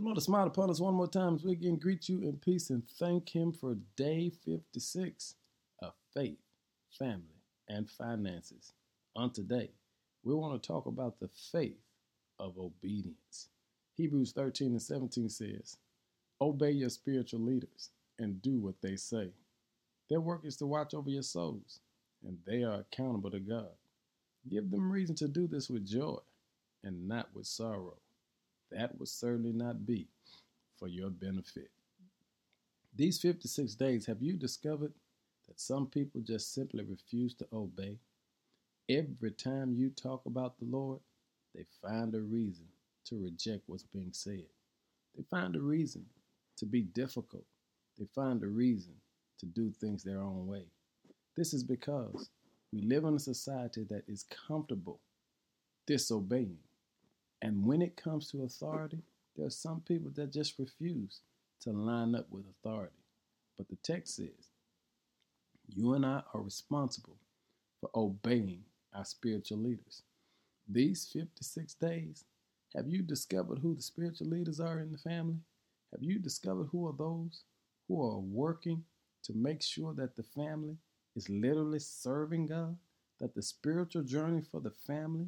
The Lord has smiled upon us one more time as we again greet you in peace and thank Him for day 56 of faith, family, and finances. On today, we want to talk about the faith of obedience. Hebrews 13 and 17 says, Obey your spiritual leaders and do what they say. Their work is to watch over your souls, and they are accountable to God. Give them reason to do this with joy and not with sorrow that would certainly not be for your benefit. These 56 days, have you discovered that some people just simply refuse to obey? Every time you talk about the Lord, they find a reason to reject what's being said. They find a reason to be difficult. They find a reason to do things their own way. This is because we live in a society that is comfortable disobeying and when it comes to authority, there are some people that just refuse to line up with authority. But the text says, you and I are responsible for obeying our spiritual leaders. These 56 days, have you discovered who the spiritual leaders are in the family? Have you discovered who are those who are working to make sure that the family is literally serving God? That the spiritual journey for the family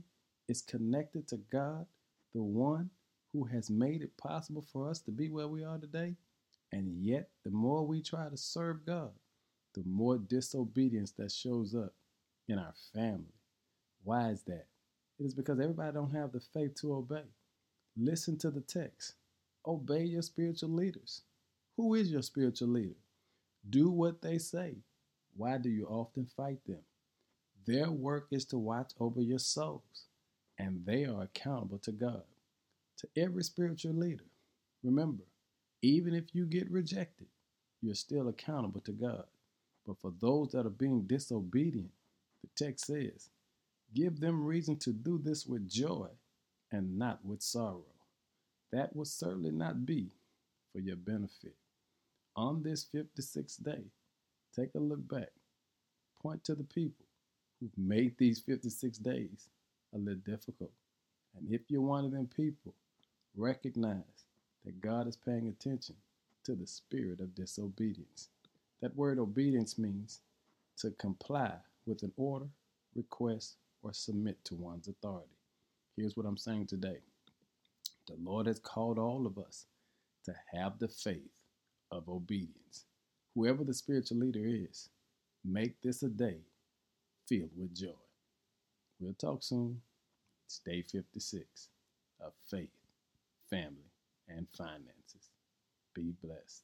is connected to God the one who has made it possible for us to be where we are today. And yet, the more we try to serve God, the more disobedience that shows up in our family. Why is that? It is because everybody don't have the faith to obey. Listen to the text. Obey your spiritual leaders. Who is your spiritual leader? Do what they say. Why do you often fight them? Their work is to watch over your souls and they are accountable to God. To every spiritual leader, remember, even if you get rejected, you're still accountable to God. But for those that are being disobedient, the text says, give them reason to do this with joy and not with sorrow. That will certainly not be for your benefit. On this 56th day, take a look back. Point to the people who've made these 56 days a little difficult. And if you're one of them people, recognize that God is paying attention to the spirit of disobedience. That word obedience means to comply with an order, request, or submit to one's authority. Here's what I'm saying today the Lord has called all of us to have the faith of obedience. Whoever the spiritual leader is, make this a day filled with joy. We'll talk soon. It's day 56 of faith, family, and finances. Be blessed.